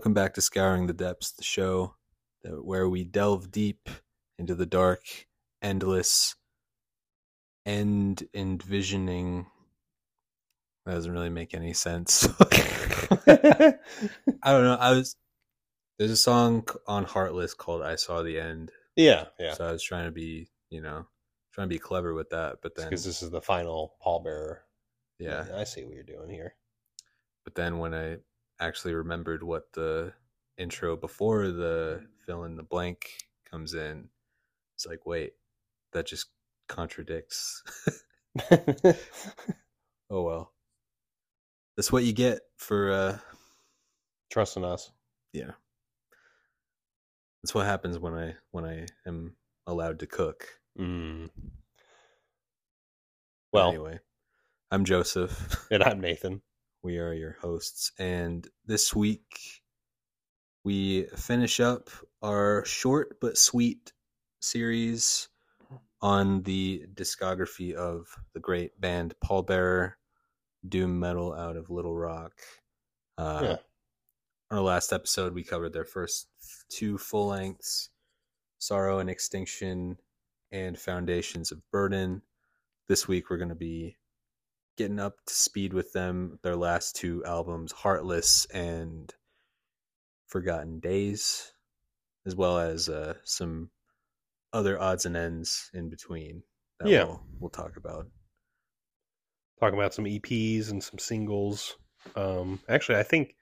Welcome back to Scouring the Depths, the show that, where we delve deep into the dark, endless, end envisioning. That doesn't really make any sense. I don't know. I was there's a song on Heartless called "I Saw the End." yeah, yeah. So I was trying to be, you know, trying to be clever with that, but then Because this is the final pallbearer. yeah, I see what you're doing here. but then when I actually remembered what the intro before the fill in the blank comes in, it's like, wait, that just contradicts. oh well. That's what you get for uh Trusting us. yeah. That's what happens when I when I am allowed to cook. Mm. Well, anyway, I'm Joseph. and I'm Nathan. We are your hosts, and this week we finish up our short but sweet series on the discography of the great band Pallbearer, doom metal out of Little Rock. Uh, Yeah. Our last episode, we covered their first two full lengths, Sorrow and Extinction, and Foundations of Burden. This week, we're going to be getting up to speed with them. Their last two albums, Heartless and Forgotten Days, as well as uh, some other odds and ends in between that Yeah. we'll, we'll talk about. Talking about some EPs and some singles. Um, actually, I think it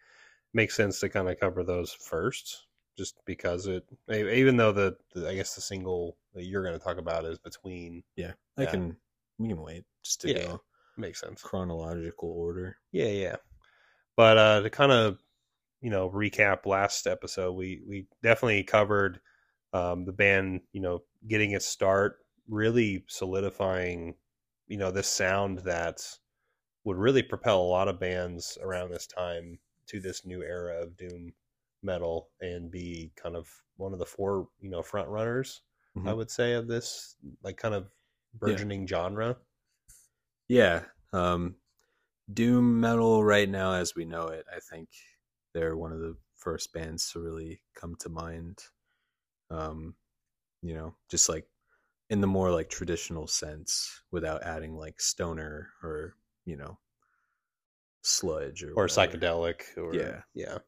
makes sense to kind of cover those first, just because it, even though the, the I guess the single that you're going to talk about is between, Yeah, I Yeah. can. We can wait just to Yeah. go makes sense. chronological order. Yeah, yeah. But uh, to kind of you know recap last episode, we we definitely covered um, the band, you know, getting its start, really solidifying, you know, this sound that would really propel a lot of bands around this time to this new era of doom metal and be kind of one of the four, you know, front runners, I Mhm. would say, of this like kind of burgeoning genre. Yeah, um, doom metal right now, as we know it, I think they're one of the first bands to really come to mind. Um, you know, just like in the more like traditional sense, without adding like stoner or you know sludge or or psychedelic or Yeah. yeah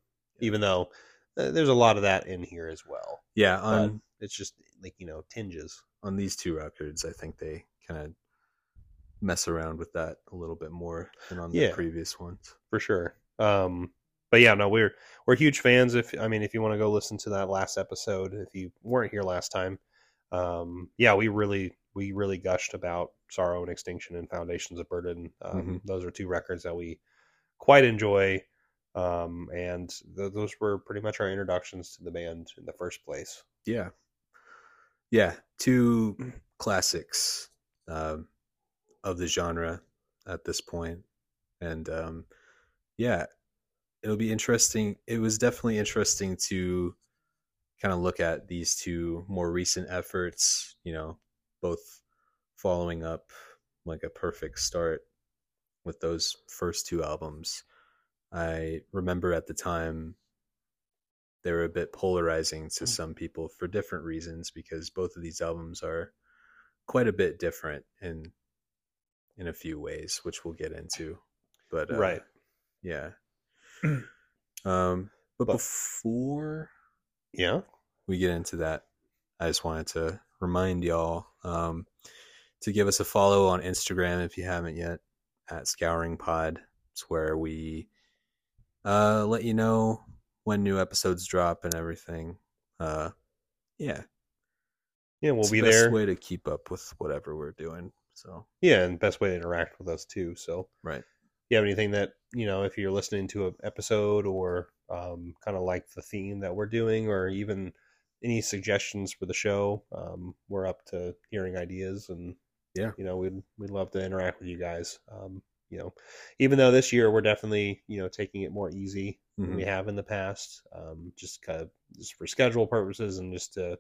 even though uh, there's a lot of that in here as well Yeah, on it's just like you know tinges on these two records, I think they kind of mess around with that a little bit more than on the Yeah. previous ones. for sure um but yeah no we're we're huge fans if i mean if you want to go listen to that last episode if you weren't here last time um yeah we really we really gushed about sorrow and extinction and foundations of burden um, Mhm. those are two records that we quite enjoy um and th- those were pretty much our introductions to the band in the first place Yeah. Yeah. Two classics um, of the genre at this point. And um, yeah, it'll be interesting. It was definitely interesting to kind of look at these two more recent efforts, you know, both following up like a perfect start with those first two albums. I remember at the time they were a bit polarizing to some people for different reasons because both of these albums are quite a bit different in in a few ways which we'll get into but uh, Right. yeah. Um but, But- before yeah? we get into that i just wanted to remind y'all um to give us a follow on instagram if you haven't yet at scouring pod. It's where we uh let you know when new episodes drop and everything. Uh yeah. Yeah we'll it's be the best there. way to keep up with whatever we're doing so Yeah, and best way to interact with us too. So, right you have anything that you know, if you're listening to an episode or um, kind of like the theme that we're doing, or even any suggestions for the show, um, we're up to hearing ideas, and Yeah. you know, we'd we'd love to interact with you guys. Um, you know, even though this year we're definitely you know taking it more easy than Mhm. we have in the past, um, just kind of just for schedule purposes and just to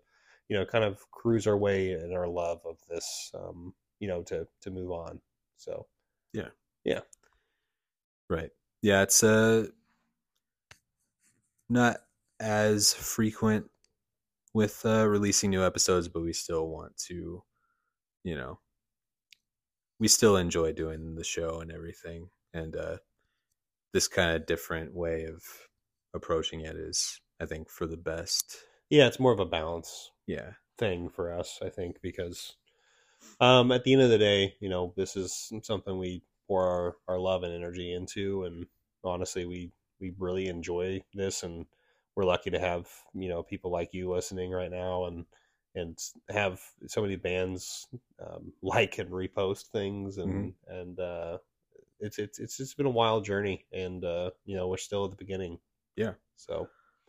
you know kind of cruise our way in our love of this, um, you know, to to move on. So Yeah. Yeah. right yeah it's uh not as frequent with uh, releasing new episodes, but we still want to, you know, we still enjoy doing the show and everything. And uh, this kind of different way of approaching it is, I think, for the best. Yeah, it's more of a balance Yeah. thing for us, I think, because um, at the end of the day, you know, this is something we pour our, our love and energy into, and honestly, we we really enjoy this, and we're lucky to have you know people like you listening right now, and and have so many bands um, like and repost things, and and uh, it's it's it's just been a wild journey, and uh, you know, we're still at the beginning. Yeah. So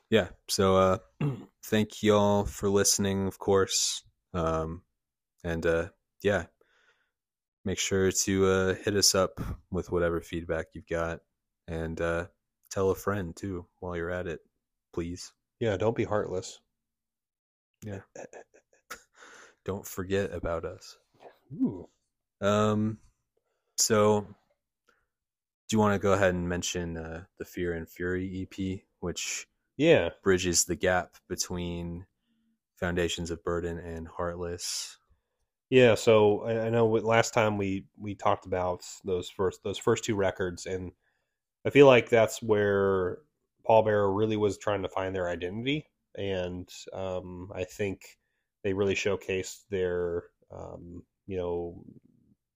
Yeah. So uh thank y'all for listening, of course. Um and uh yeah. Make sure to uh hit us up with whatever feedback you've got and uh tell a friend too while you're at it, please. yeah, don't be heartless. Yeah. don't forget about us. Ooh. Um so do you want to go ahead and mention uh the Fear and Fury EP which Yeah. bridges the gap between Foundations of Burden and Heartless. Yeah, so I, know last time we we talked about those first those first two records, and I feel like that's where Pallbearer really was trying to find their identity, and um, I think they really showcased their um, you know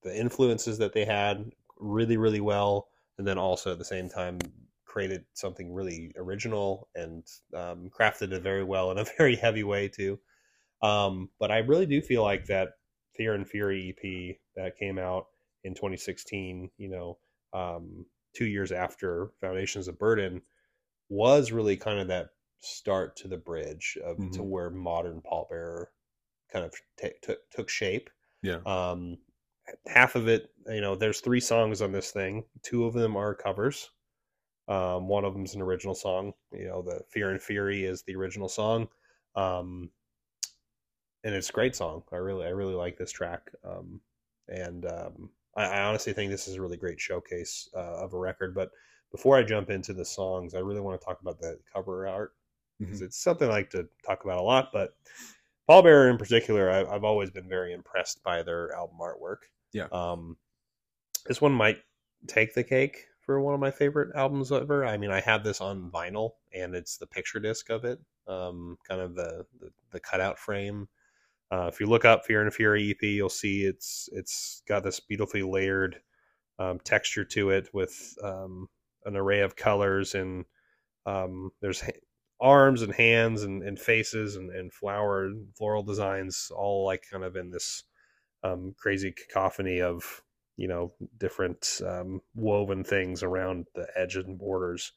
the influences that they had really really well, and then also at the same time created something really original and um, crafted it very well in a very heavy way too. Um, but I really do feel like that Fear and Fury EP that came out in 2016, you know, um, two years after Foundations of Burden, was really kind of that start to the bridge of to Mhm. where modern Pallbearer kind of ta took took shape. Yeah. Um, half of it, you know, there's three songs on this thing. Two of them are covers. Um, one of them's an original song. You know, the Fear and Fury is the original song. Um, and it's a great song. I really, I really like this track. Um, and um, I, I honestly think this is a really great showcase uh, of a record. But before I jump into the songs, I really want to talk about the cover art because it's something I like to talk about a lot. But Pallbearer in particular, I, I've always been very impressed by their album artwork. Yeah. Um, this one might take the cake for one of my favorite albums ever. I mean, I have this on vinyl, and it's the picture disc of it, um, kind of the, the the cutout frame. Uh, if you look up Fear and Fury EP, you'll see it's it's got this beautifully layered um, texture to it with um, an array of colors and um, there's ha- arms and hands and, and faces and, and flower and floral designs all like kind of in this um, crazy cacophony of you know different um, woven things around the edge and borders.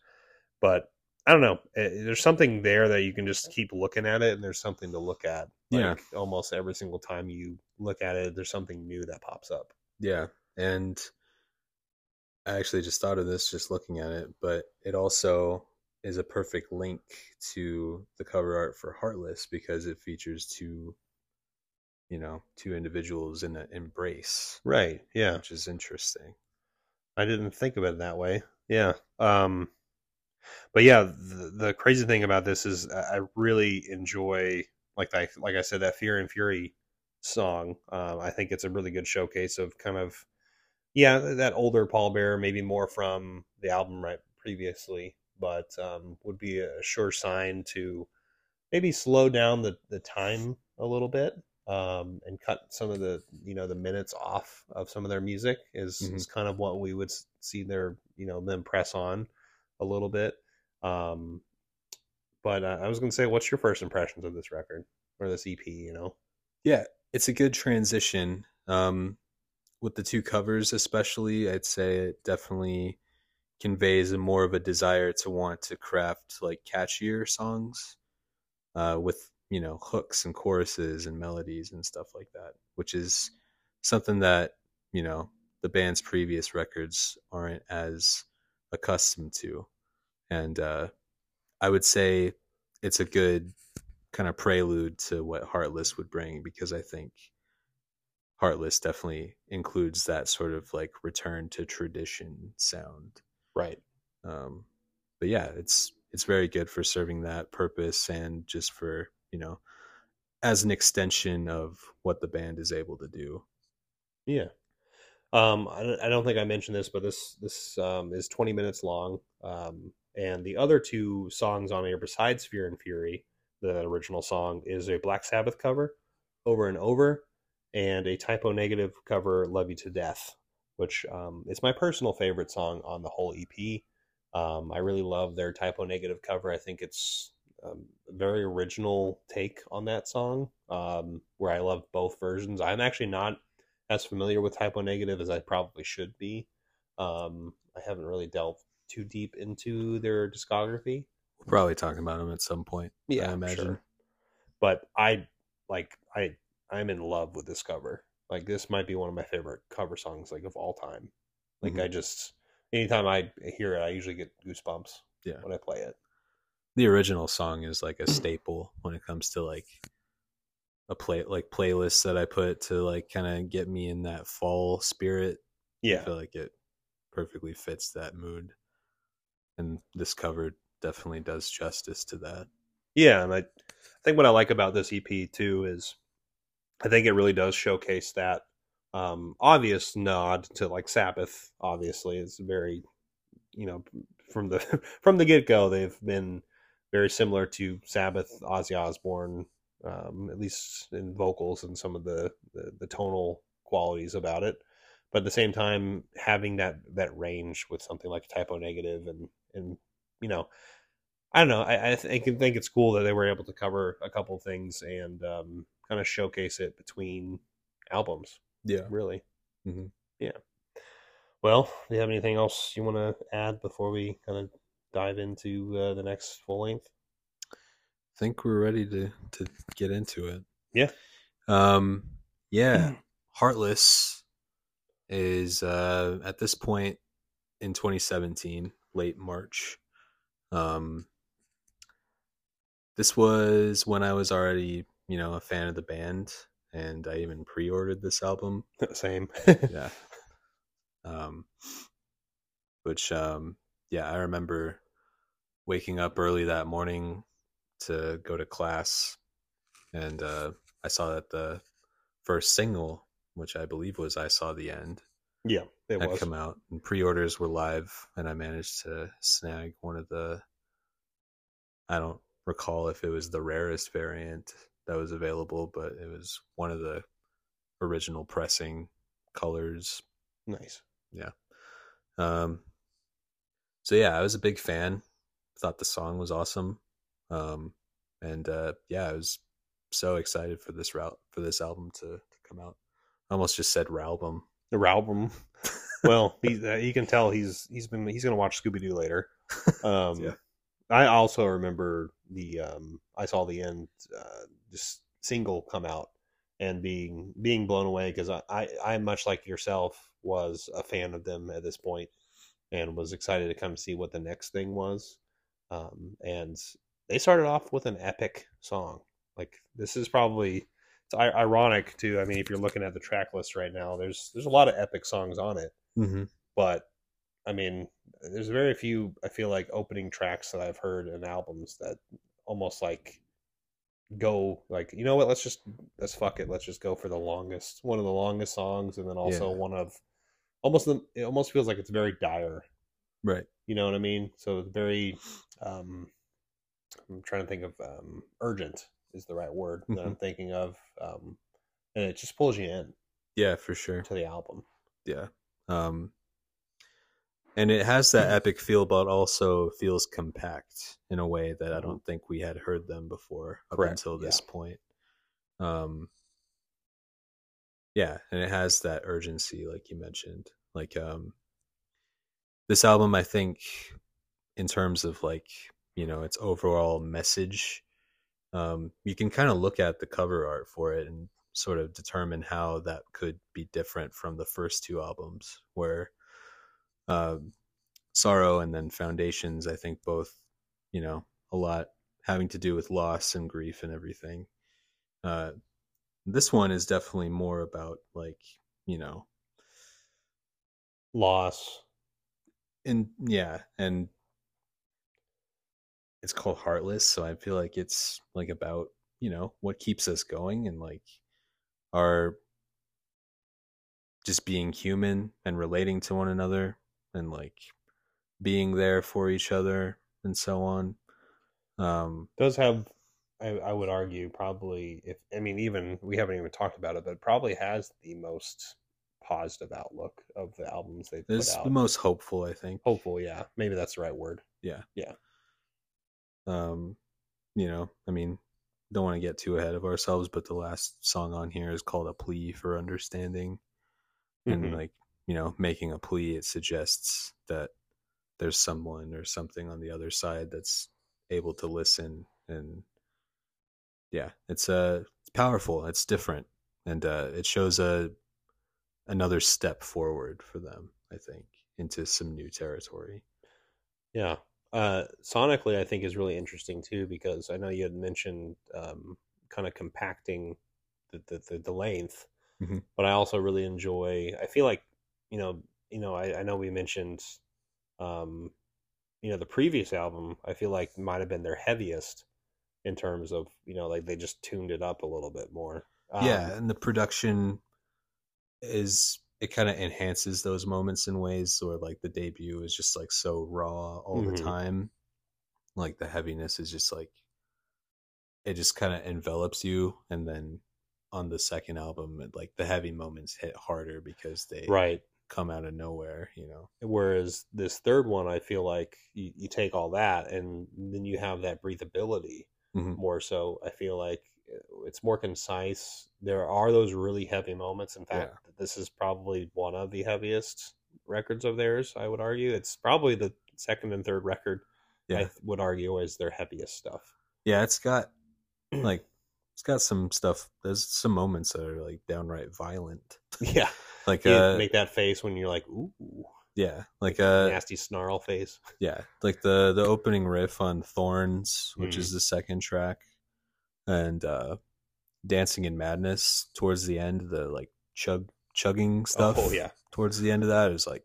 But i don't know eh, there's something there that you can just keep looking at it and there's something to look at like Yeah. almost every single time you look at it there's something new that pops up Yeah. And I actually just thought of this just looking at it, but it also is a perfect link to the cover art for Heartless because it features two, you know, two individuals in an embrace, right yeah which is interesting. I didn't think of it that way. Yeah. Um, but yeah, the, the crazy thing about this is I really enjoy, like I like I said, that Fear and Fury song. Um, I think it's a really good showcase of kind of, yeah, that older Pallbearer, maybe more from the album right previously, but um, would be a sure sign to maybe slow down the the time a little bit um, and cut some of the you know the minutes off of some of their music is Mhm. is kind of what we would see their you know them press on a little bit. Um, but uh, I was going to say, what's your first impressions of this record or this EP? You know, Yeah, it's a good transition. Um, with the two covers, especially, I'd say it definitely conveys a more of a desire to want to craft like catchier songs, uh, with you know hooks and choruses and melodies and stuff like that, which is something that you know the band's previous records aren't as accustomed to, and uh, I would say it's a good kind of prelude to what Heartless would bring because I think Heartless definitely includes that sort of like return to tradition sound. right? Um, but yeah, it's it's very good for serving that purpose and just for you know as an extension of what the band is able to do. Yeah. Um, I, I don't think I mentioned this, but this this um, is 20 minutes long. Um, and the other two songs on here, besides Fear and Fury, the original song is a Black Sabbath cover, Over and Over, and a Type O Negative cover, Love You to Death, which um, is my personal favorite song on the whole EP. Um, I really love their Type O Negative cover. I think it's um, a very original take on that song, um, where I love both versions. I'm actually not as familiar with Type O Negative as I probably should be. Um, I haven't really delved too deep into their discography. We're probably talking about them at some point. Yeah, I'm imagine. But I like I I'm in love with this cover. Like this might be one of my favorite cover songs like of all time. Like Mhm. I just anytime I hear it, I usually get goosebumps Yeah. when I play it. The original song is like a staple when it comes to like a play like playlist that I put to like kind of get me in that fall spirit. Yeah, I feel like it perfectly fits that mood. And this cover definitely does justice to that. Yeah, and I, I think what I like about this EP too is I think it really does showcase that um, obvious nod to like Sabbath. Obviously, it's very, you know, from the from the get go, they've been very similar to Sabbath, Ozzy Osbourne, um, at least in vocals and some of the, the the tonal qualities about it. But at the same time, having that that range with something like Type O Negative and and you know, I don't know. I, I think, I think it's cool that they were able to cover a couple things and um, kind of showcase it between albums. Yeah. Really. Mm-hmm. Yeah. Well, do you have anything else you want to add before we kind of dive into uh, the next full length? Think we're ready to to get into it. Yeah. Um yeah, Heartless is uh at this point in 2017, late March. Um this was when I was already, you know, a fan of the band and I even pre-ordered this album. Same. Yeah. Um which um yeah, I remember waking up early that morning to go to class and uh I saw that the first single, which I believe was I Saw the End, yeah, it had was. come out and pre-orders were live and I managed to snag one of the I don't recall if it was the rarest variant that was available, but it was one of the original pressing colors Nice. Yeah. Um, so yeah, I was a big fan. Thought the song was awesome. Um, and uh, yeah, I was so excited for this route for this album to, to come out. I almost just said album. The album. well, he uh, you can tell he's he's been he's gonna watch Scooby Doo later. Um, Yeah. I also remember the um, I saw the end uh, just single come out and being being blown away because I, I I much like yourself was a fan of them at this point and was excited to come see what the next thing was. Um, and they started off with an epic song. Like this is probably it's ironic too. I mean, if you're looking at the track list right now, there's there's a lot of epic songs on it Mm-hmm. but I mean, there's very few. I feel like opening tracks that I've heard in albums that almost like go like you know what? Let's just let's fuck it. Let's just go for the longest one of the longest songs, and then also Yeah. one of almost the, it almost feels like it's very dire. Right. You know what I mean? So it's very. um I'm trying to think of um urgent is the right word that I'm thinking of, um and it just pulls you in Yeah, for sure. to the album. Yeah. Um, and it has that epic feel, but also feels compact in a way that I don't think we had heard them before up Correct, until this yeah. point. Um, yeah, and it has that urgency, like you mentioned. Like, um, this album, I think, in terms of like you know its overall message, um, you can kind of look at the cover art for it and sort of determine how that could be different from the first two albums, where um, Sorrow and then Foundations, I think both, you know, a lot having to do with loss and grief and everything. Uh, this one is definitely more about like, you know, Loss. and yeah, and it's called Heartless, so I feel like it's like about you know what keeps us going and like our just being human and relating to one another and like being there for each other and so on. Um, does have I, I would argue probably if I mean even we haven't even talked about it, but it probably has the most positive outlook of the albums they've put it's the most hopeful, I think. Hopeful, yeah, maybe that's the right word. Yeah. Yeah. Um, you know, I mean, don't want to get too ahead of ourselves, but the last song on here is called "A Plea for Understanding," and Mhm. like you know, making a plea, it suggests that there's someone or something on the other side that's able to listen and yeah it's uh it's powerful it's different and uh it shows a another step forward for them i think into some new territory Yeah. Uh, sonically, I think is really interesting too because I know you had mentioned um, kind of compacting the, the, the, the length, Mhm. but I also really enjoy. I feel like you know, you know, I, I know we mentioned, um, you know, the previous album. I feel like might have been their heaviest in terms of you know, like they just tuned it up a little bit more. Um, yeah and the production is it kind of enhances those moments in ways where like the debut is just like so raw all Mhm. the time like the heaviness is just like it just kind of envelops you and then on the second album like the heavy moments hit harder because they right. come out of nowhere you know Whereas this third one, I feel like you, you take all that and then you have that breathability Mhm. more so. I feel like it's more concise. There are those really heavy moments. In fact, this is probably one of the heaviest records of theirs, I would argue. It's probably the second and third record, yeah I would argue, is their heaviest stuff. yeah it's got like it's got some stuff there's some moments that are like downright violent Yeah. like uh make that face when you're like, ooh, yeah like uh nasty snarl face. yeah like the the opening riff on thorns which Mhm. is the second track and uh dancing in madness towards the end the like chug chugging stuff Oh, yeah. towards the end of that it was like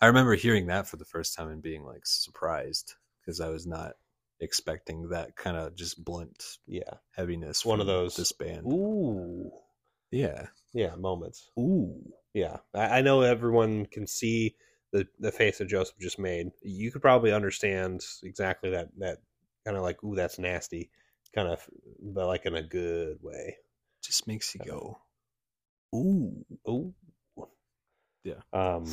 i remember hearing that for the first time and being like surprised because i was not expecting that kind of just blunt Yeah. heaviness One of those- this band Ooh. yeah Yeah, moments. ooh Yeah, I, I know everyone can see the the face that Joseph just made. You could probably understand exactly that that kind of like, ooh, that's nasty, kind of, but like in a good way. just makes you go ooh Ooh, Yeah. Um,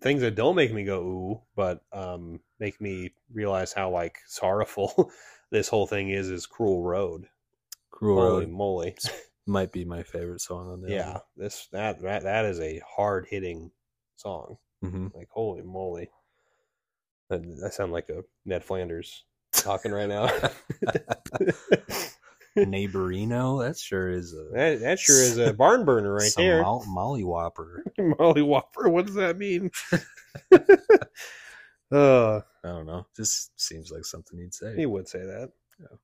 things that don't make me go ooh, but um, make me realize how like sorrowful this whole thing is. Is Cruel Road. cruel Holy road moly! might be my favorite song on there Yeah, this that that that is a hard hitting song. hmm Like, holy moly. I, I sound like a Ned Flanders talking right now. Neighborino, that sure is a that, that sure is a barn burner right some there. Mol- Molly Whopper. Molly Whopper, what does that mean? uh, I don't know. Just seems like something he'd say. he would say that. I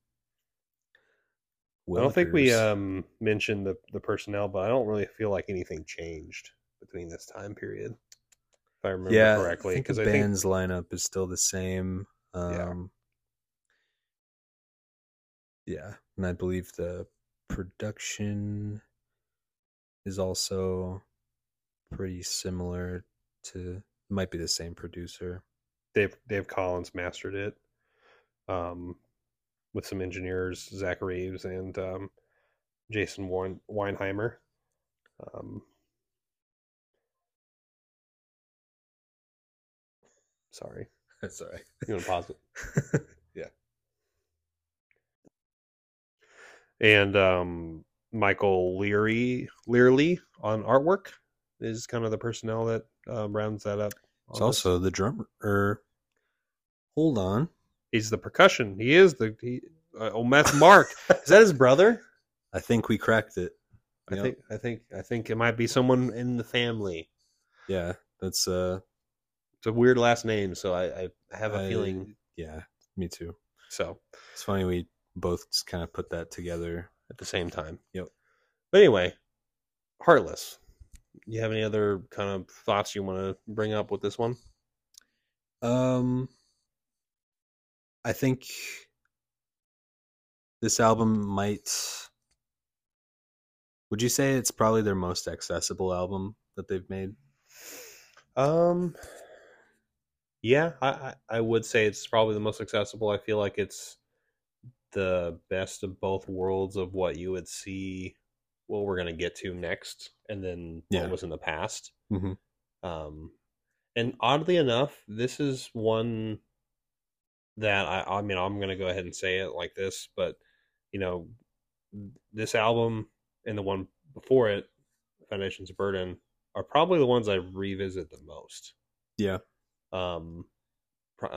Willikers. don't think we um, mentioned the, the personnel, but I don't really feel like anything changed between this time period. If I remember yeah, correctly. Because the I think band's lineup is still the same. Um, Yeah. and I believe the production is also pretty similar to. Might be the same producer. Dave Dave Collins mastered it, um, with some engineers, Zach Reeves and um, Jason Wein- Weinheimer. Um, sorry, That's all right. you want to pause it? yeah. And um, Michael Leary Lierly on artwork is kind of the personnel that um, rounds that up. It's this. also the drummer. Er, hold on. he's the percussion. He is the he, uh, oh that's Mark. is that his brother? I think we cracked it. I Yep. think I think I think it might be someone in the family. Yeah, that's uh. It's a weird last name, so I, I have a I- feeling. Yeah, me too. So It's funny we both just kind of put that together. at the same time. Yep. But anyway, Heartless. You have any other kind of thoughts you want to bring up with this one? Um, I think this album might. Would you say it's probably their most accessible album that they've made? Um, yeah, I, I I would say it's probably the most accessible. I feel like it's the best of both worlds of what you would see, what we're gonna get to next, and then Yeah. what was in the past. Mm-hmm. Um, and oddly enough, this is one that I, I mean, I'm going to go ahead and say it like this, but you know, this album and the one before it, Foundations of Burden, are probably the ones I revisit the most. Yeah. Um,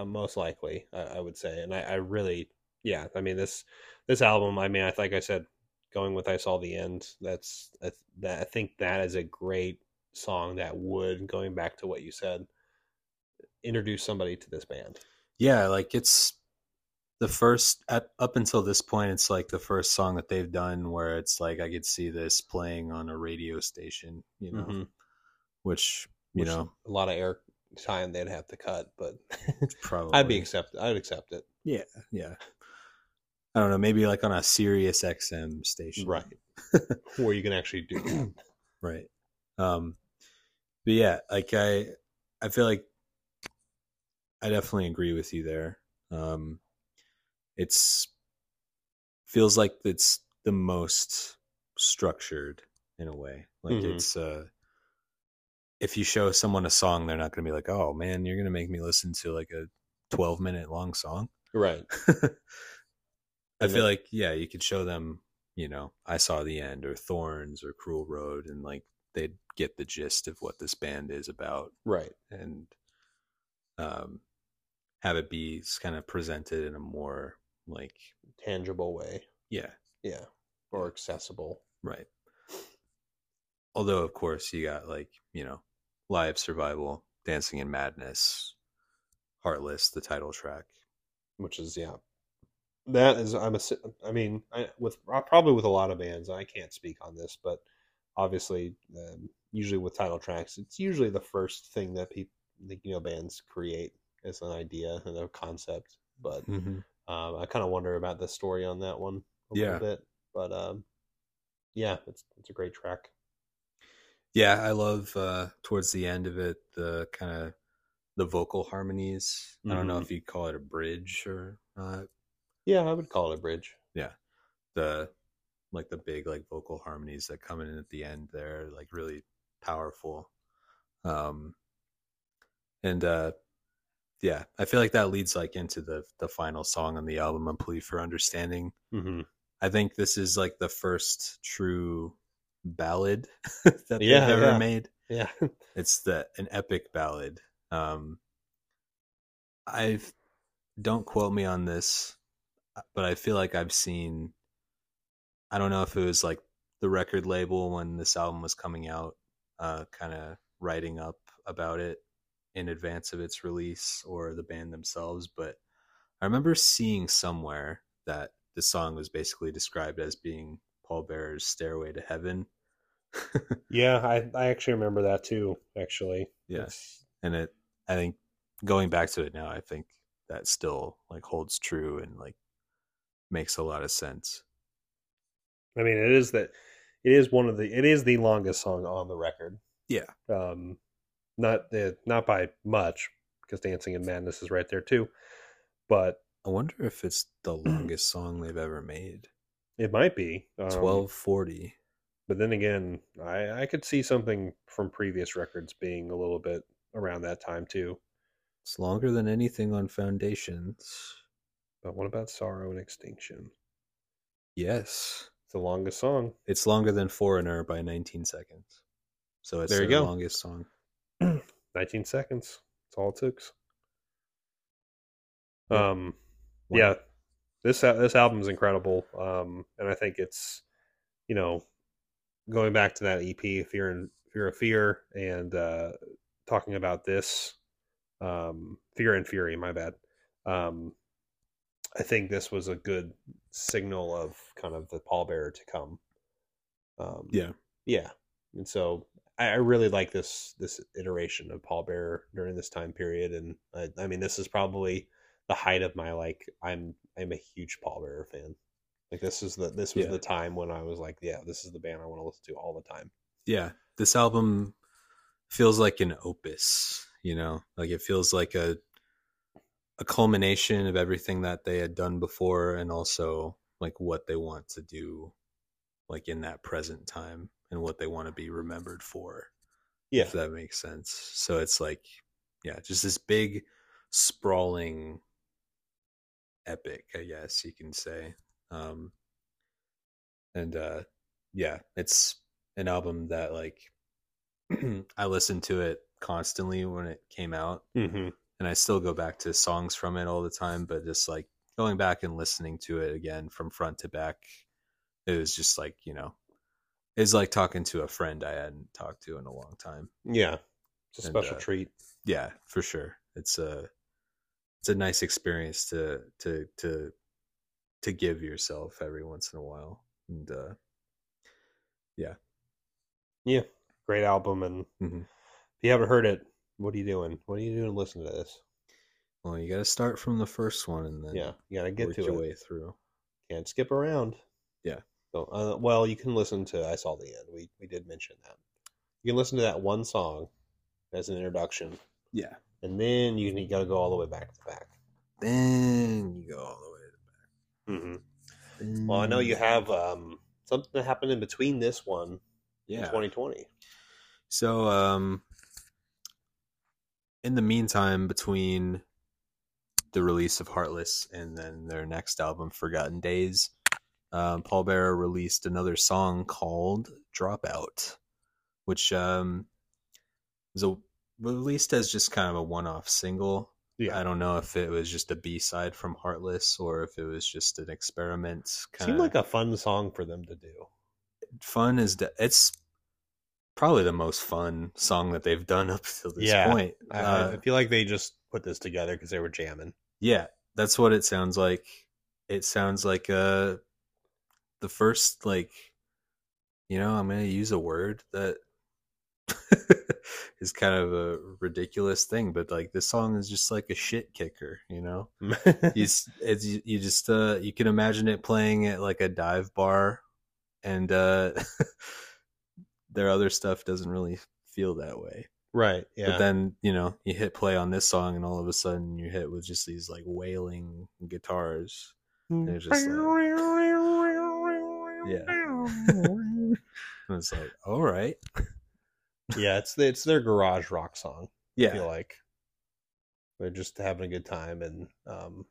most likely, I, I would say, and I, I really, yeah, I mean this this album. I mean, I like I said, going with I saw the end. That's that I think that is a great song that would going back to what you said introduce somebody to this band Yeah, like it's the first at up until this point. It's like the first song that they've done where it's like I could see this playing on a radio station. You know, Mhm. which you Which know a lot of air time they'd have to cut but probably i'd be accept i'd accept it Yeah, yeah. I don't know, maybe like on a Sirius XM station. right where you can actually do that Right. Um but yeah, like I I feel like I definitely agree with you there. Um it's feels like it's the most structured in a way. Like Mhm. it's uh if you show someone a song, they're not going to be like, "Oh man, you're going to make me listen to like a 12 minute long song." right I feel like yeah, you could show them, you know, I saw the end or Thorns or Cruel Road, and like they'd get the gist of what this band is about, right. And um, have it be kind of presented in a more like tangible way. Yeah, yeah. Or accessible. Right. Although of course you got like you know, Lie of Survival, Dancing in Madness, Heartless, the title track. which is yeah that is i'm a i mean I, with uh, probably with a lot of bands i can't speak on this but obviously um, usually with title tracks it's usually the first thing that people you know bands create as an idea and a concept but Mm-hmm. um, i kind of wonder about the story on that one a Yeah. little bit but um, yeah it's it's a great track Yeah, I love uh towards the end of it the kind of the vocal harmonies. I don't know Mhm. if you'd call it a bridge or not. Yeah i would call it a bridge Yeah, The like the big like vocal harmonies that come in at the end there, like really powerful. Um and uh yeah, I feel like that leads like into the the final song on the album, A Plea for Understanding. mm-hmm. I think this is like the first true ballad that they've ever yeah. made. yeah it's the an epic ballad um i've don't quote me on this but i feel like i've seen i don't know if it was like the record label when this album was coming out uh kind of writing up about it in advance of its release or the band themselves but i remember seeing somewhere that the song was basically described as being pallbearer's stairway to heaven yeah i i actually remember that too actually Yeah. And it i think going back to it now i think that still like holds true and like makes a lot of sense. I mean, it is that it is one of the it is the longest song on the record. yeah. Um, not the not by much because Dancing in Madness is right there too, but i wonder if it's the longest song they've ever made. It might be um, 1240 But then again, I I could see something from previous records being a little bit around that time too. it's longer than anything on foundations But what about Sorrow and Extinction? yes It's the longest song. it's longer than foreigner by 19 seconds so it's There you go. longest song 19 seconds. That's all it took. Um, Wow. yeah, this this album is incredible. Um, and I think it's, you know, going back to that EP, Fear and Fear of Fear, and uh, talking about this, um, Fear and Fury. My bad. Um, I think this was a good signal of kind of the pallbearer to come. Um, yeah yeah, and so I, I really like this this iteration of pallbearer during this time period, and I, I mean this is probably the height of my like I'm I'm a huge pallbearer fan. Like this is the this was Yeah. the time when I was like, yeah, this is the band I want to listen to all the time. yeah this album feels like an opus you know like it feels like a a culmination of everything that they had done before and also like what they want to do like in that present time and what they want to be remembered for Yeah. if that makes sense so it's like yeah just this big sprawling epic i guess you can say um and uh yeah it's an album that like i listened to it constantly when it came out Mm-hmm. And i still go back to songs from it all the time but just like going back and listening to it again from front to back it was just like you know it's like talking to a friend i hadn't talked to in a long time Yeah. It's a And, special uh, treat. yeah for sure it's a it's a nice experience to to to to give yourself every once in a while and uh Yeah. Yeah. Great album and Mhm. if you haven't heard it, what are you doing? What are you doing to listen to this? well you got to start from the first one and then Yeah. You gotta get to your it. way through Can't skip around. Yeah. So, uh, well, you can listen to I Saw the End. We we did mention that. You can listen to that one song as an introduction, yeah and then you, you got to go all the way back to the back. then you go all the way to Mm-hmm. the back Well, I know you have um, something that happened in between this one yeah 2020. So, um, in the meantime, between the release of Heartless and then their next album, Forgotten Days, um, Pallbearer released another song called Dropout, which um, was a, released as just kind of a one off single. Yeah. I don't know if it was just a B side from Heartless or if it was just an experiment. Kind seemed like a fun song for them to do. fun is de- it's probably the most fun song that they've done up to this Yeah. point. I, Uh, I feel like they just put this together because they were jamming. yeah, that's what it sounds like. It sounds like uh the first like you know, I'm to use a word that is kind of a ridiculous thing, but like this song is just like a shit kicker, you know? you, it's, you just uh you can imagine it playing at like a dive bar and uh their other stuff doesn't really feel that way right. Yeah. but then you know you hit play on this song and all of a sudden you're hit with just these like wailing guitars And it's just Yeah. and it's like all right yeah, it's it's their garage rock song. I yeah feel like they're just having a good time, and um,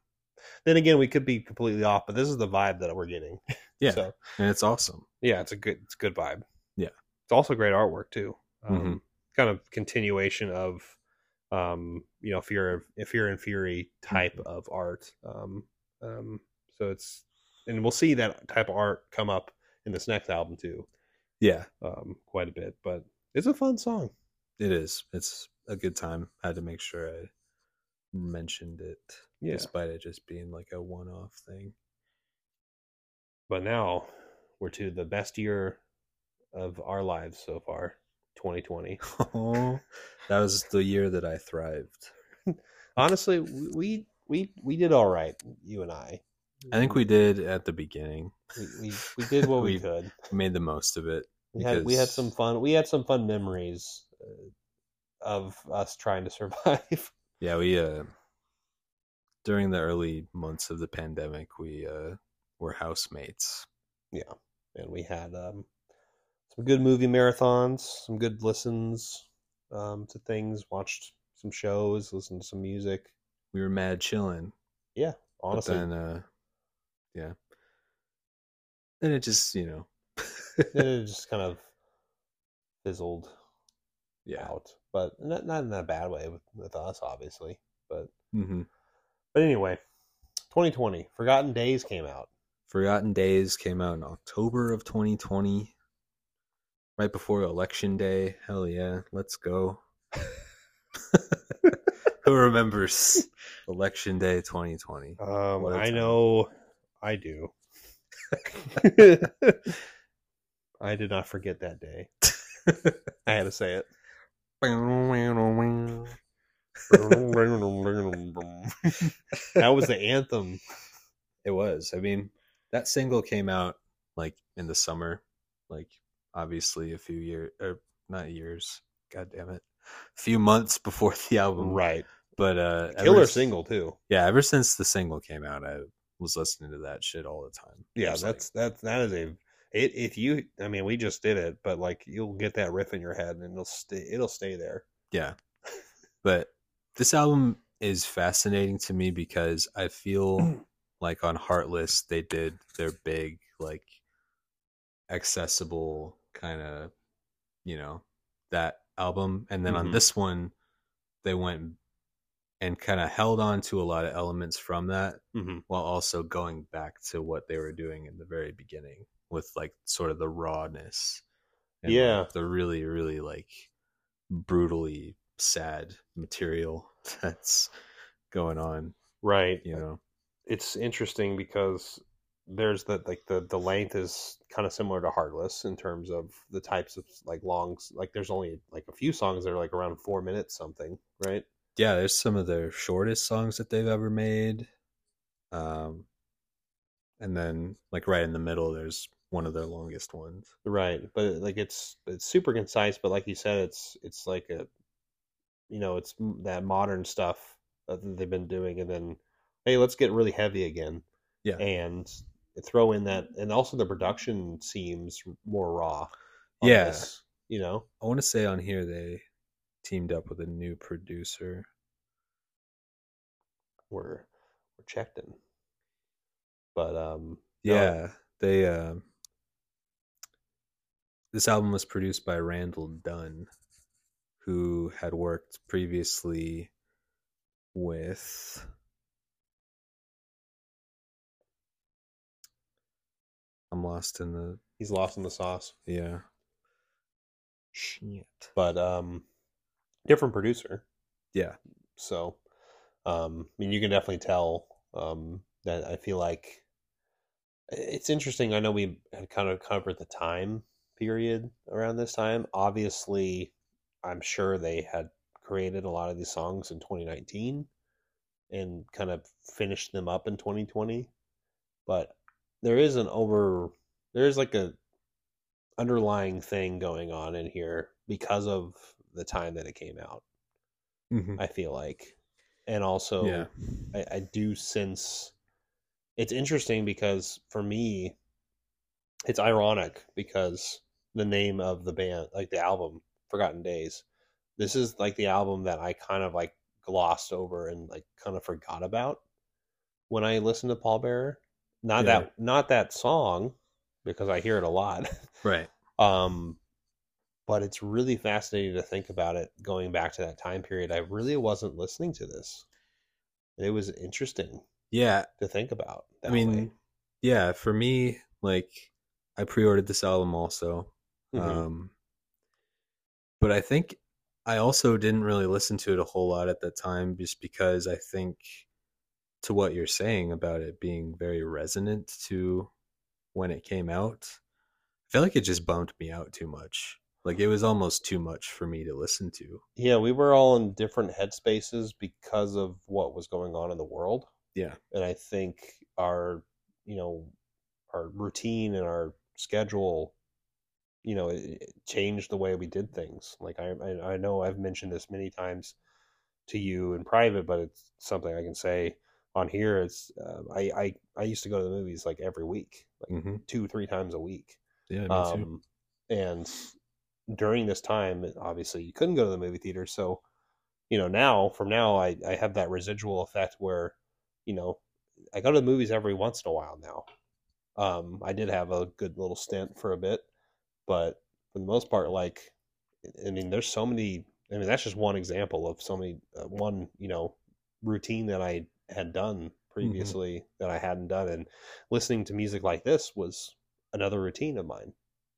then again, we could be completely off, but this is the vibe that we're getting. yeah So and it's awesome yeah, it's a good it's a good vibe. It's also great artwork too. Um, Mhm. Kind of continuation of um, you know, fear of fear and fury type Mm-hmm. of art. Um, um, so it's and we'll see that type of art come up in this next album too, yeah um, quite a bit. But it's a fun song. it is it's a good time I had to make sure i mentioned it Yeah. despite it just being like a one-off thing But now we're to the best year of our lives so far, 2020. Oh, that was the year that I thrived. Honestly, we we we did all right, you and I. I think we did at the beginning. we we, we did what we, We- could. Made the most of it. We had we had some fun. We had some fun memories uh, of us trying to survive. Yeah, we uh during the early months of the pandemic, we uh were housemates. Yeah. And we had um, some good movie marathons, some good listens um, to things, watched some shows, listened to some music. We were mad chilling. Yeah, honestly, But then uh yeah. Then it just, you know. it just kind of fizzled yeah. out, but not not in a bad way with, with us, obviously. But mm-hmm. but anyway, 2020, Forgotten Days came out. Forgotten Days came out in October of 2020, right before Election Day. Hell yeah, let's go. Who remembers Election Day 2020? Um, I know, I do. I did not forget that day. I had to say it. that was the anthem. It was. I mean, that single came out like in the summer, like obviously a few years or not years. God damn it, a few months before the album, Right. But uh, Killer s- single too. Yeah, ever since the single came out, I was listening to that shit all the time. Yeah, that's like, that's that that is a it, if you I mean we just did it, but like you'll get that riff in your head and it'll stay it'll stay there. Yeah. But this album is fascinating to me because I feel like on Heartless they did their big like accessible kind of you know that album and then on Mhm. this one they went and kind of held on to a lot of elements from that Mm-hmm. while also going back to what they were doing in the very beginning with like sort of the rawness and like, Yeah. the really really like brutally sad material that's going on Right. you know It's interesting because there's the like the the length is kind of similar to Heartless in terms of the types of like longs. Like there's only like a few songs that are like around four minutes something, right? yeah there's some of their shortest songs that they've ever made um and then like right in the middle there's one of their longest ones Right, but like it's it's super concise, but like you said, it's it's like a, you know, it's that modern stuff that they've been doing, and then hey, let's get really heavy again, yeah and throw in that, and also the production seems more raw. Yeah. this, you know, i want to say on here they teamed up with a new producer we're we're checked in, but um, no, Yeah, they. Uh, this album was produced by Randall Dunn, who had worked previously with. I'm lost in the he's lost in the sauce, yeah. Shit. but um, different producer. Yeah, So, um, I mean, you can definitely tell um, that I feel like it's interesting. I know we had kind of covered the time period around this time. Obviously, I'm sure they had created a lot of these songs in 2019 and kind of finished them up in 2020. But there is an over, there is like a underlying thing going on in here because of the time that it came out. Mhm. I feel like, and also yeah, I, I do sense it's interesting because for me, it's ironic because the name of the band, like the album, Forgotten Days, this is like the album that I kind of like glossed over and like kind of forgot about when I listened to Pallbearer. Not Yeah. that, not that song, because I hear it a lot. right. Um, but it's really fascinating to think about it going back to that time period. I really wasn't listening to this. It was interesting Yeah, to think about. I mean, way. yeah. For me, like, I pre-ordered this album also, Mhm. um, but I think I also didn't really listen to it a whole lot at that time, just because I think to what you're saying about it being very resonant to when it came out. I feel like it just bummed me out too much. Like it was almost too much for me to listen to. yeah, we were all in different headspaces because of what was going on in the world. Yeah. And I think our, you know, our routine and our schedule, you know, it, it changed the way we did things. Like I, I, I know I've mentioned this many times to you in private, but it's something I can say on here. It's uh, I, I, I used to go to the movies like every week, like hmm two, three times a week. Yeah, me too. Um, and during this time, obviously, you couldn't go to the movie theater. So, you know, now from now, I, I have that residual effect where, you know, I go to the movies every once in a while now. Um, I did have a good little stint for a bit, but for the most part, like, I mean, there's so many. I mean, that's just one example of so many. Uh, one, you know, routine that I had done previously that I hadn't done, and listening to music like this was another routine of mine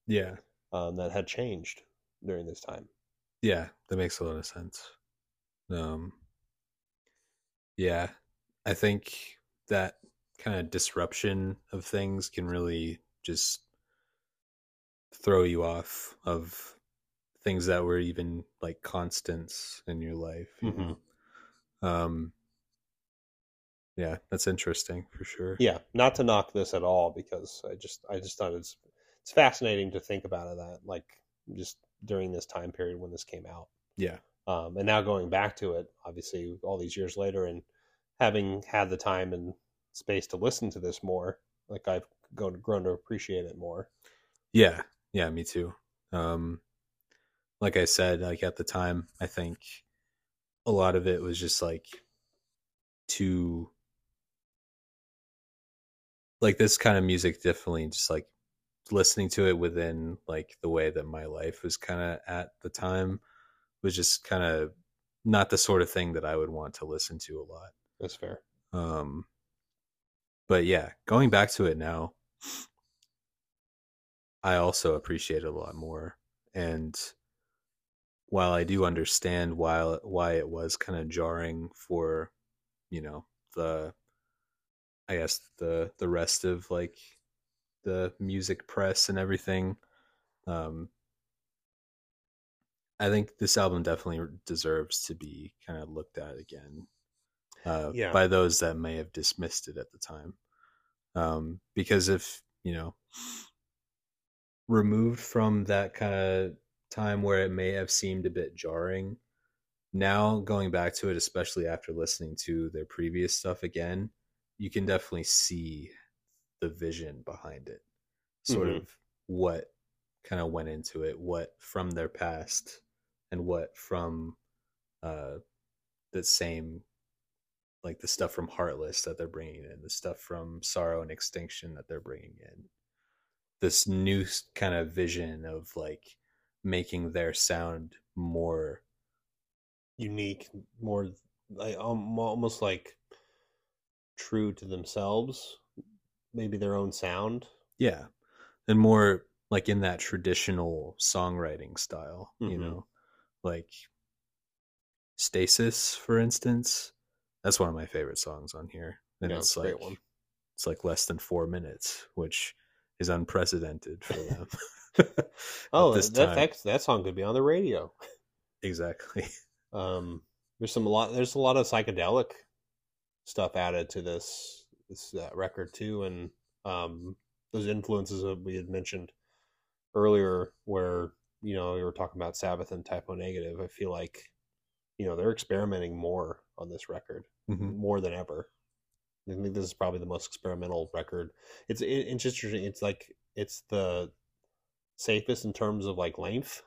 yeah, um, that had changed during this time. yeah, that makes a lot of sense. Um, yeah, I think that kind of disruption of things can really just throw you off of things that were even like constants in your life. You Mhm. know? Um, yeah, that's interesting for sure. Yeah, not to knock this at all because I just I just thought it's it's fascinating to think about it that like just during this time period when this came out. Yeah. Um, and now going back to it, obviously all these years later, and having had the time and space to listen to this more, like I've grown, grown to appreciate it more. Yeah, yeah, me too. Um, like I said, like at the time, I think a lot of it was just like too like this kind of music definitely just like listening to it within like the way that my life was kind of at the time was just kind of not the sort of thing that I would want to listen to a lot. That's fair. Um but yeah, going back to it now, I also appreciate it a lot more. And while I do understand why why it was kind of jarring for, you know, the I guess the the rest of like the music press and everything, um I think this album definitely deserves to be kind of looked at again uh, Yeah. by those that may have dismissed it at the time. Um, because if, you know, removed from that kind of time where it may have seemed a bit jarring, now going back to it, especially after listening to their previous stuff again, you can definitely see the vision behind it, sort Mhm. of what kind of went into it, what from their past and what from uh, the same like the stuff from Heartless that they're bringing in, the stuff from Sorrow and Extinction that they're bringing in. This new kind of vision of like making their sound more Unique, more like um, almost like true to themselves, maybe their own sound. yeah, and more like in that traditional songwriting style, you Mhm. know, like Stasis, for instance. That's one of my favorite songs on here, and Yeah, it's like it's like less than four minutes, which is unprecedented for them. Oh, this that, that that song could be on the radio. exactly. Um, there's some a lot. There's a lot of psychedelic stuff added to this this uh, record too, and um, those influences that we had mentioned earlier, where you know we were talking about Sabbath and Type O Negative. I feel like you know they're experimenting more on this record, Mhm. more than ever. I think this is probably the most experimental record. It's it, it's interesting. It's like it's the safest in terms of like length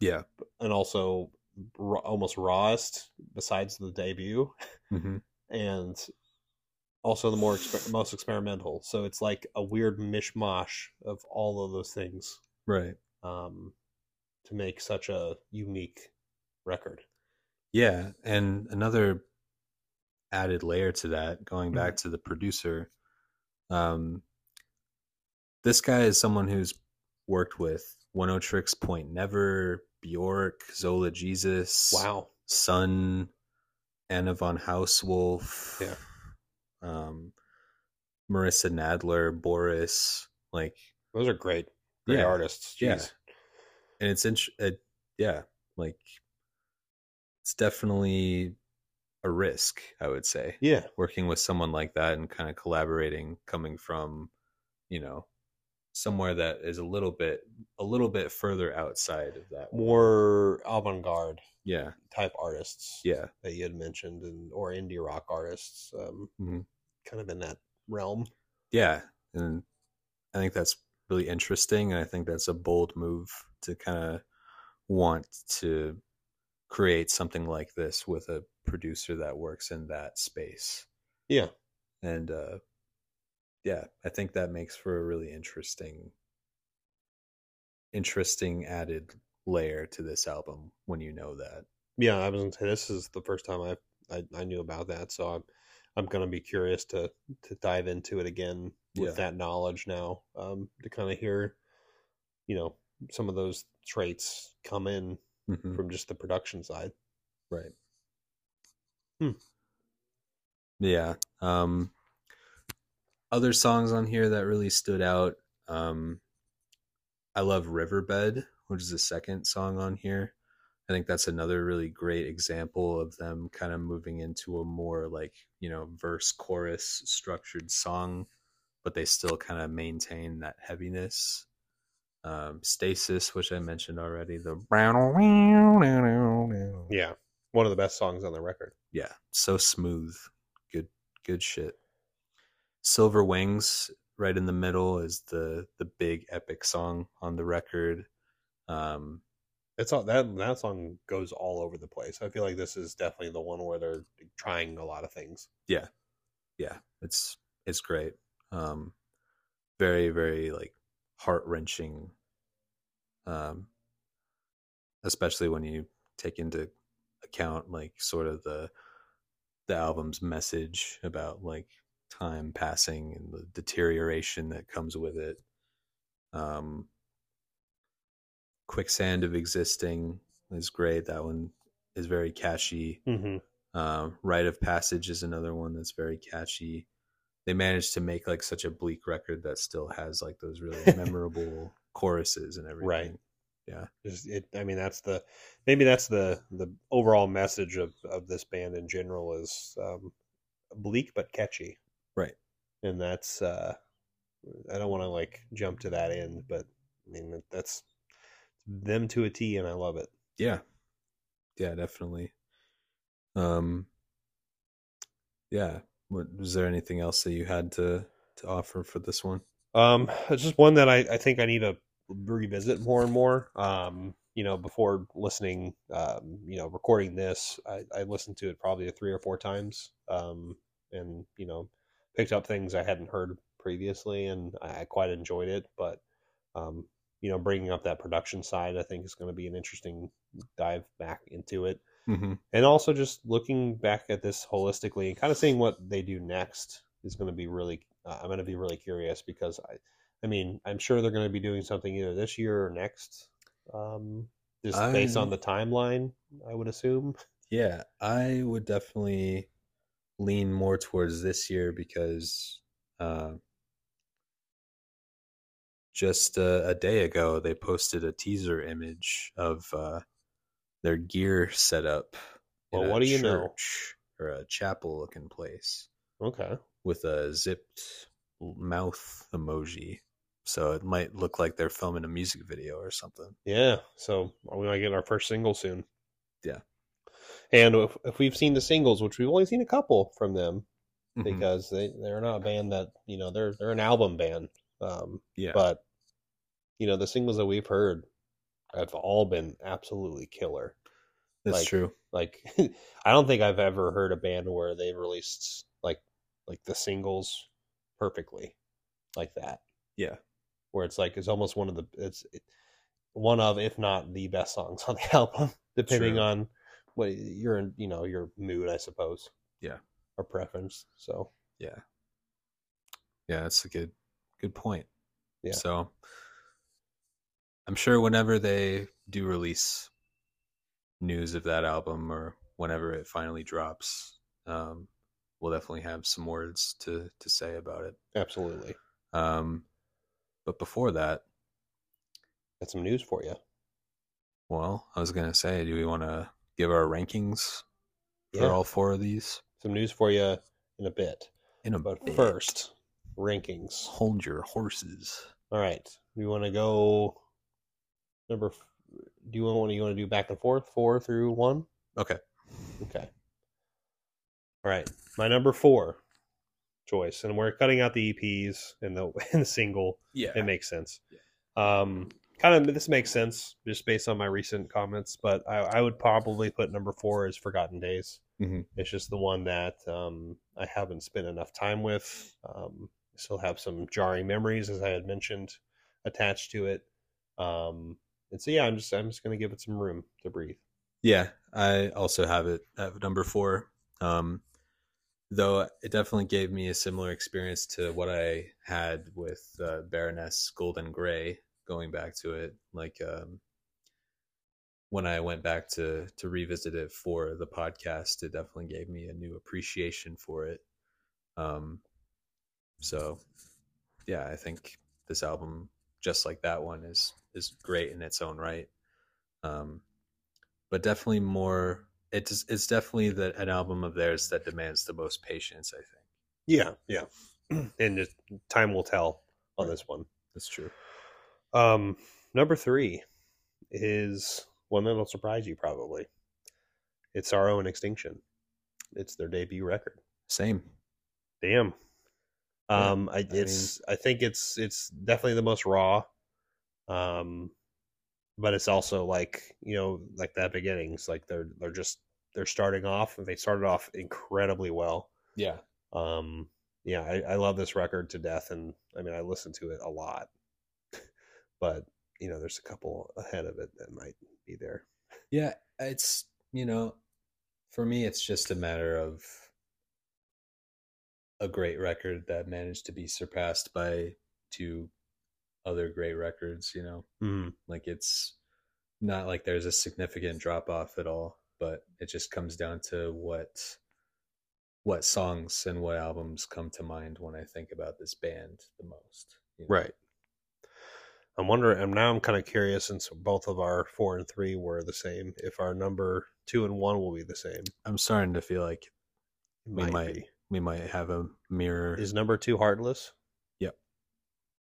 Yeah. and also almost rawest besides the debut hmm and also the more exper- most experimental so it's like a weird mishmash of all of those things Right. um, to make such a unique record Yeah, and another added layer to that, going Mm-hmm. back to the producer, um, this guy is someone who's worked with Oneohtrix, Point Never, Bjork, Zola Jesus, wow Sun, Anna von Hausswolff, Yeah. um, Marissa Nadler, Boris, like, those are great great Yeah, artists yeah. And it's int- it, yeah, like, it's definitely a risk, I would say. yeah working with someone like that and kind of collaborating coming from you know somewhere that is a little bit a little bit further outside of that more avant-garde yeah. type artists yeah. that you had mentioned and or indie rock artists um, Mhm. kind of in that realm. Yeah and i think that's really interesting and i think that's a bold move to kind of want to create something like this with a producer that works in that space. Yeah. And uh yeah i think that makes for a really interesting interesting added layer to this album when you know that Yeah, I was gonna say this is the first time I I, I knew about that, so I'm I'm gonna be curious to to dive into it again with Yeah. that knowledge now, um, to kind of hear, you know, some of those traits come in Mhm. from just the production side. right Hmm. yeah um other songs on here that really stood out um i love riverbed which is the second song on here I think that's another really great example of them kind of moving into a more like, you know, verse chorus structured song, but they still kind of maintain that heaviness. Um, Stasis, which I mentioned already, the brown. Yeah, one of the best songs on the record. yeah, so smooth. Good good shit. Silver Wings right in the middle is the the big epic song on the record. Um It's all that that song goes all over the place. I feel like this is definitely the one where they're trying a lot of things. yeah. Yeah, it's it's great. Um very very like heart-wrenching um especially when you take into account like sort of the the album's message about like time passing and the deterioration that comes with it um quicksand of existing is great that one is very catchy Mm-hmm. um rite of passage is another one that's very catchy they managed to make like such a bleak record that still has like those really memorable choruses and everything Right. yeah Just it. I mean, that's the maybe that's the the overall message of of this band in general is um, bleak but catchy. Right. And that's uh, I don't want to like jump to that end, but I mean that's them to a T, and I love it. yeah yeah definitely um yeah what, was there anything else that you had to to offer for this one Um, it's just one that I, I think I need to revisit more and more. Um, you know, before listening, um, you know, recording this, I, I listened to it probably three or four times. Um, and you know, picked up things I hadn't heard previously, and I, quite enjoyed it. But um, you know, bringing up that production side, I think is going to be an interesting dive back into it mm-hmm. and also just looking back at this holistically and kind of seeing what they do next is going to be really uh, i'm going to be really curious because i i mean i'm sure they're going to be doing something either this year or next um just based on I'm- the timeline i would assume yeah i would definitely lean more towards this year because uh just a, a day ago they posted a teaser image of uh their gear setup Well, what do you know? or a chapel looking place okay with a zipped mouth emoji so it might look like they're filming a music video or something yeah so we might get our first single soon Yeah. And if, if we've seen the singles which we've only seen a couple from them Mhm. because they they're not a band that you know they're they're an album band. Um yeah. but you know the singles that we've heard have all been absolutely killer. That's like- true. like i don't think i've ever heard a band where they released like like the singles perfectly like that. Yeah. Where it's like it's almost one of the it's it, one of if not the best songs on the album depending True. on what you're in, you know your mood i suppose Yeah. or preference so Yeah. Yeah, that's a good good point. Yeah. So I'm sure whenever they do release news of that album or whenever it finally drops, um, we'll definitely have some words to to say about it. absolutely Um, but before that, got some news for you well, I was gonna say, do we want to give our rankings for Yeah. all four of these some news for you in a bit in a but bit? first rankings hold your horses. All right. We want to go number? f- Do you want you want to do back and forth four through one? Okay. Okay. All right. My number four choice, and we're cutting out the EPs and the and the single. Yeah. It makes sense. Um, kind of this makes sense just based on my recent comments, but I, I would probably put number four as Forgotten Days. Mhm. It's just the one that um, I haven't spent enough time with. Um, still have some jarring memories, as I had mentioned, attached to it. Um, and so yeah, I'm just I'm just gonna give it some room to breathe. Yeah, I also have it at number four. Um, though it definitely gave me a similar experience to what I had with uh, Baroness Gold & Grey. Going back to it, like um, when I went back to to revisit it for the podcast, it definitely gave me a new appreciation for it. Um, so yeah, I think this album, just like that one, is is great in its own right. Um, but definitely more. It's it's definitely the, an album of theirs that demands the most patience. I think Yeah, yeah. and just time will tell on this one. that's true. Um, number three is one that'll surprise you probably. It's Sorrow and Extinction. It's their debut record. Same. Damn. Yeah, Um, I, it's I think it's it's definitely the most raw. Um, but it's also like you know like that beginnings like they're they're just they're starting off and they started off incredibly well. Yeah. Um, yeah, I, I love this record to death, and I mean I listen to it a lot. But you know, there's a couple ahead of it that might be there. Yeah, it's you know, for me, it's just a matter of a great record that managed to be surpassed by two other great records. You know, Mm. like it's not like there's a significant drop off at all, but it just comes down to what what songs and what albums come to mind when I think about this band the most. you know? Right. I'm wondering. I'm now I'm kind of curious, since both of our four and three were the same, if our number two and one will be the same. I'm starting to feel like we might we might have a mirror. Is number two Heartless? Yep.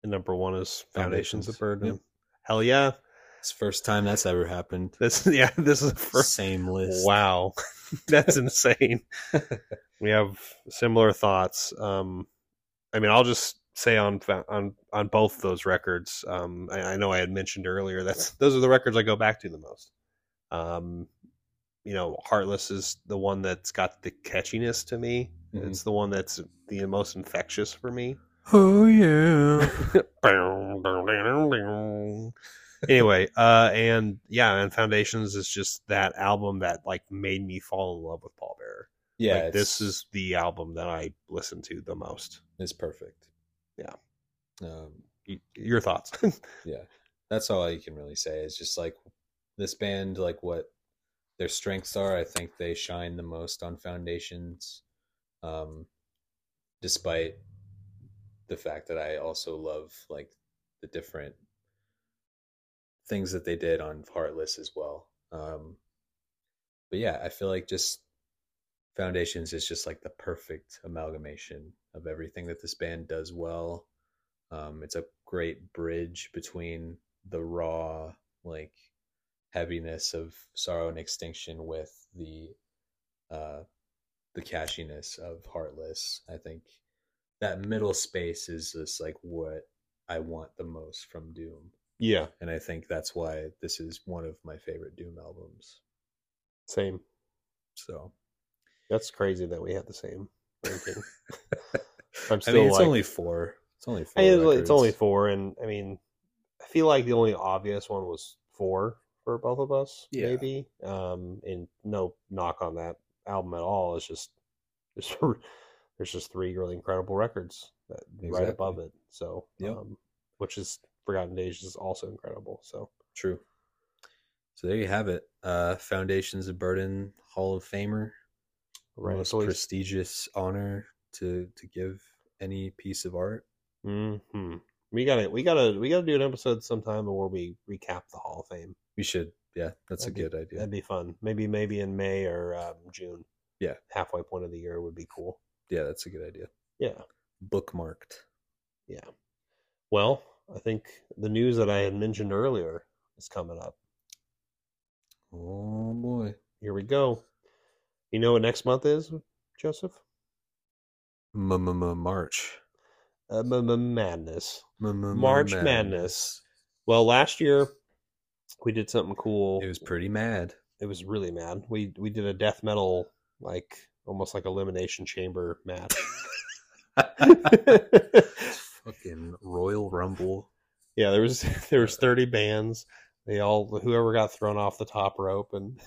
And number one is Foundations, of Foundations. Burden. Yep. Hell yeah! It's the first time that's ever happened. This yeah, this is the first. Same list. Wow, that's insane. we have similar thoughts. Um, I mean, I'll just say on on on both those records. Um, I, I know I had mentioned earlier that's those are the records I go back to the most. Um, you know, Heartless is the one that's got the catchiness to me. Mhm. It's the one that's the most infectious for me. Oh yeah. anyway, uh, and yeah, and Foundations is just that album that like made me fall in love with Pallbearer. Yeah, like, this is the album that I listen to the most. it's perfect. Yeah. Um, Your thoughts? yeah, that's all you can really say. Is just like this band, like what their strengths are. I think they shine the most on Foundations, um, despite the fact that I also love like the different things that they did on Heartless as well. Um, but yeah, I feel like just Foundations is just like the perfect amalgamation of everything that this band does well. Um, it's a great bridge between the raw, like heaviness of sorrow and extinction with the uh, the cashiness of Heartless. I think that middle space is just like what I want the most from Doom, yeah, and I think that's why this is one of my favorite Doom albums. same. So That's crazy that we had the same ranking. I'm I still mean, it's like, only four. It's only four. I mean, it's, only four, and I mean, I feel like the only obvious one was four for both of us, Yeah. maybe. Um, and no knock on that album at all. It's just there's there's just three really incredible records that right above it. So, Yep. um, which is Forgotten Days is also incredible. So, True. So there you have it. Uh, Foundations of Burden Hall of Famer. Right, most it's always, prestigious honor to to give any piece of art. hmm we gotta we gotta we gotta do an episode sometime where we recap the Hall of Fame. We should. Yeah, that's That'd a good idea. That'd be fun. Maybe maybe in May or um, June. Yeah. halfway point of the year would be cool. Yeah, that's a good idea. Yeah. Bookmarked. Yeah. Well, I think the news that I had mentioned earlier is coming up. Oh boy. Here we go. You know what next month is, Joseph? March. Uh, madness. March March Madness. Well, last year we did something cool. It was pretty mad. It was really mad. We we did a death metal like almost like elimination chamber match. Fucking Royal Rumble. yeah, there was there was thirty bands. They all whoever got thrown off the top rope and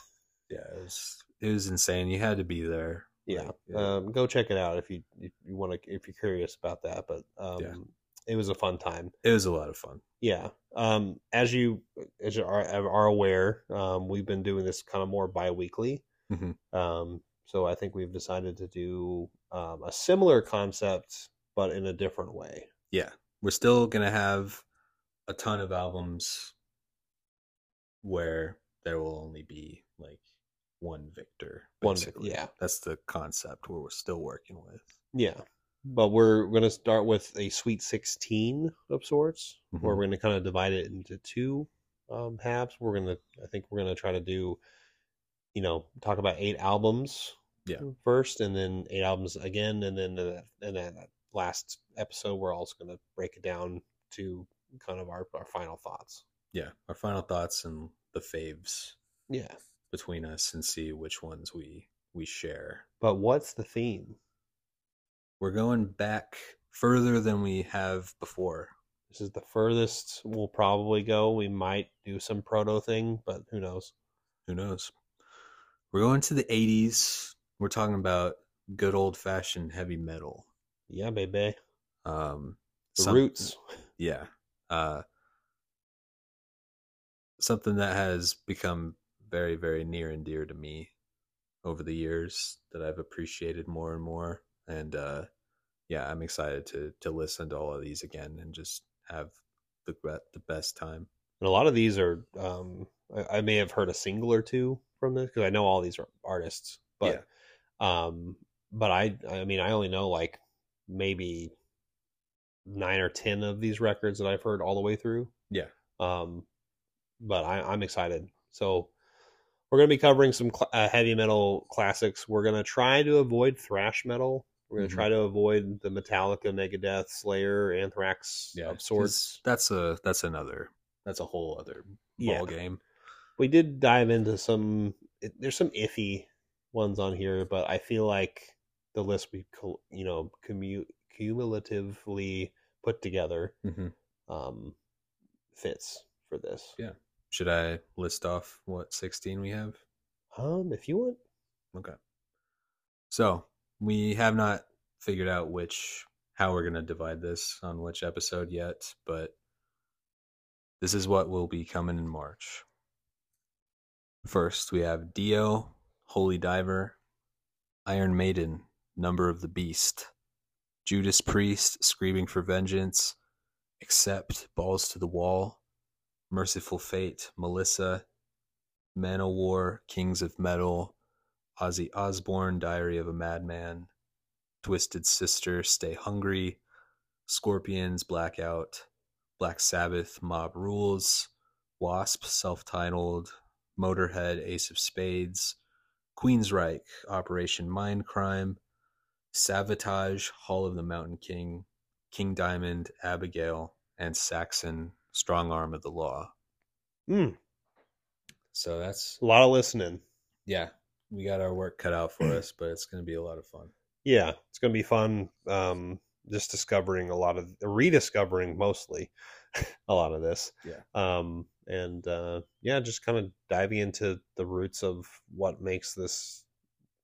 Yeah, it was it was insane. You had to be there. yeah, Like, yeah. um, go check it out if you if you want to if you're curious about that. But um, Yeah. it was a fun time. It was a lot of fun. Yeah. Um, as you as you are, are aware, um, we've been doing this kind of more bi-weekly. Mhm. Um, so I think we've decided to do um, a similar concept, but in a different way. Yeah. We're still gonna have a ton of albums where there will only be like one victor. One- basically. yeah. that's the concept where we're still working with. Yeah. But we're going to start with a Sweet 16 of sorts, where Mhm. we're going to kind of divide it into two um, halves. We're going to, I think we're going to try to do, you know, talk about eight albums Yeah. first, and then eight albums again. And then the, that, in that last episode, we're also going to break it down to kind of our, our final thoughts. Yeah, our final thoughts and the faves Yeah. Between us, and see which ones we we share. But what's the theme? We're going back further than we have before. This is the furthest we'll probably go. We might do some proto thing, but who knows? Who knows? We're going to the 80s. We're talking about good old fashioned heavy metal. Yeah, baby. Um, The some- roots. Yeah. Uh, something that has become very, very near and dear to me over the years that I've appreciated more and more. And uh, yeah, I'm excited to to listen to all of these again and just have the the best time. And a lot of these are, um, I, I may have heard a single or two from this because I know all these are artists, but, um, but I, I mean, I only know like maybe nine or 10 of these records that I've heard all the way through. Yeah. Um, but I, I'm excited. So we're going to be covering some cl- uh, heavy metal classics. We're going to try to avoid thrash metal. We're going to Mhm. try to avoid the Metallica, Megadeth, Slayer, Anthrax Yeah, of sorts. That's a that's another that's a whole other Yeah. ball game. we did dive into some it, there's some iffy ones on here but i feel like the list we you know commu- cumulatively put together hmm um fits for this Yeah. Should I list off what 16 we have? um if you want Okay. So we have not figured out which how we're gonna divide this on which episode yet, but this is what will be coming in March. First, we have Dio, Holy Diver, Iron Maiden, Number of the Beast, Judas Priest, Screaming for Vengeance, Accept, Balls to the Wall, Mercyful Fate, Melissa, Manowar, Kings of Metal, Ozzy Osbourne, Diary of a Madman, Twisted Sister, Stay Hungry, Scorpions, Blackout, Black Sabbath, Mob Rules, Wasp, self titled, Motorhead, Ace of Spades, Queensryche, Operation Mindcrime, Savatage, Hall of the Mountain King, King Diamond, Abigail, and Saxon, Strong Arm of the Law. mm, So that's, a lot of listening yeah, we got our work cut out for us, but it's going to be a lot of fun. yeah it's gonna be fun um just discovering a lot of rediscovering mostly a lot of this Yeah. um and uh yeah just kind of diving into the roots of what makes this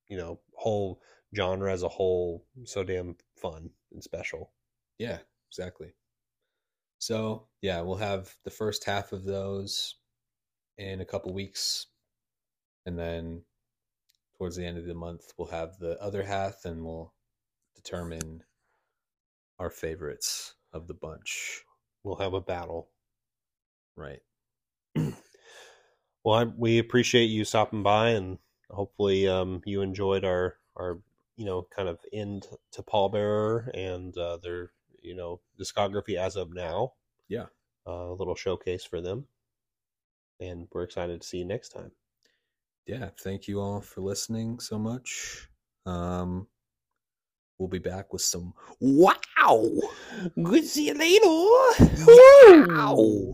you know whole genre as a whole so damn fun and special Yeah, exactly. So, yeah, we'll have the first half of those in a couple weeks. And then towards the end of the month, we'll have the other half and we'll determine our favorites of the bunch. we'll have a battle Right. well I, we appreciate you stopping by and hopefully um you enjoyed our our you know kind of end to pallbearer and uh their you know discography as of now Yeah. uh, a little showcase for them and we're excited to see you next time Yeah. Thank you all for listening so much. Um, we'll be back with some wow. good see you later Wow.